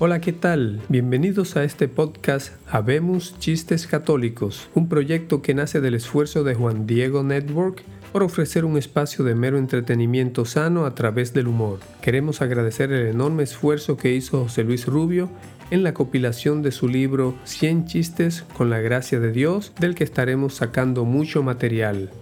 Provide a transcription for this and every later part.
Hola, ¿qué tal? Bienvenidos a este podcast Habemos Chistes Católicos, un proyecto que nace del esfuerzo de Juan Diego Network por ofrecer un espacio de mero entretenimiento sano a través del humor. Queremos agradecer el enorme esfuerzo que hizo José Luis Rubio en la compilación de su libro 100 chistes con la gracia de Dios, del que estaremos sacando mucho material.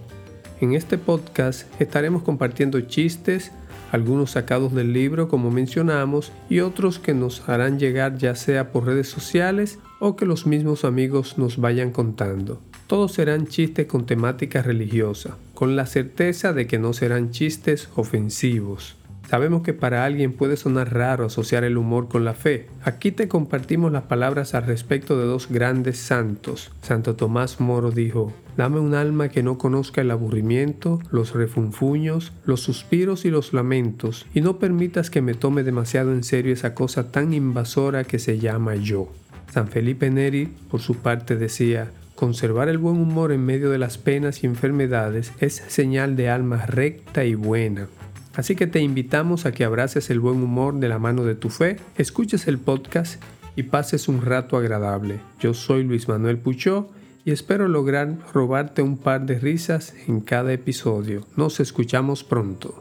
En este podcast estaremos compartiendo chistes, algunos sacados del libro como mencionamos y otros que nos harán llegar ya sea por redes sociales o que los mismos amigos nos vayan contando. Todos serán chistes con temática religiosa, con la certeza de que no serán chistes ofensivos. Sabemos que para alguien puede sonar raro asociar el humor con la fe. Aquí te compartimos las palabras al respecto de dos grandes santos. Santo Tomás Moro dijo, Dame un alma que no conozca el aburrimiento, los refunfuños, los suspiros y los lamentos, y no permitas que me tome demasiado en serio esa cosa tan invasora que se llama yo. San Felipe Neri, por su parte, decía, Conservar el buen humor en medio de las penas y enfermedades es señal de alma recta y buena. Así que te invitamos a que abraces el buen humor de la mano de tu fe, escuches el podcast y pases un rato agradable. Yo soy Luis Manuel Puchó y espero lograr robarte un par de risas en cada episodio. Nos escuchamos pronto.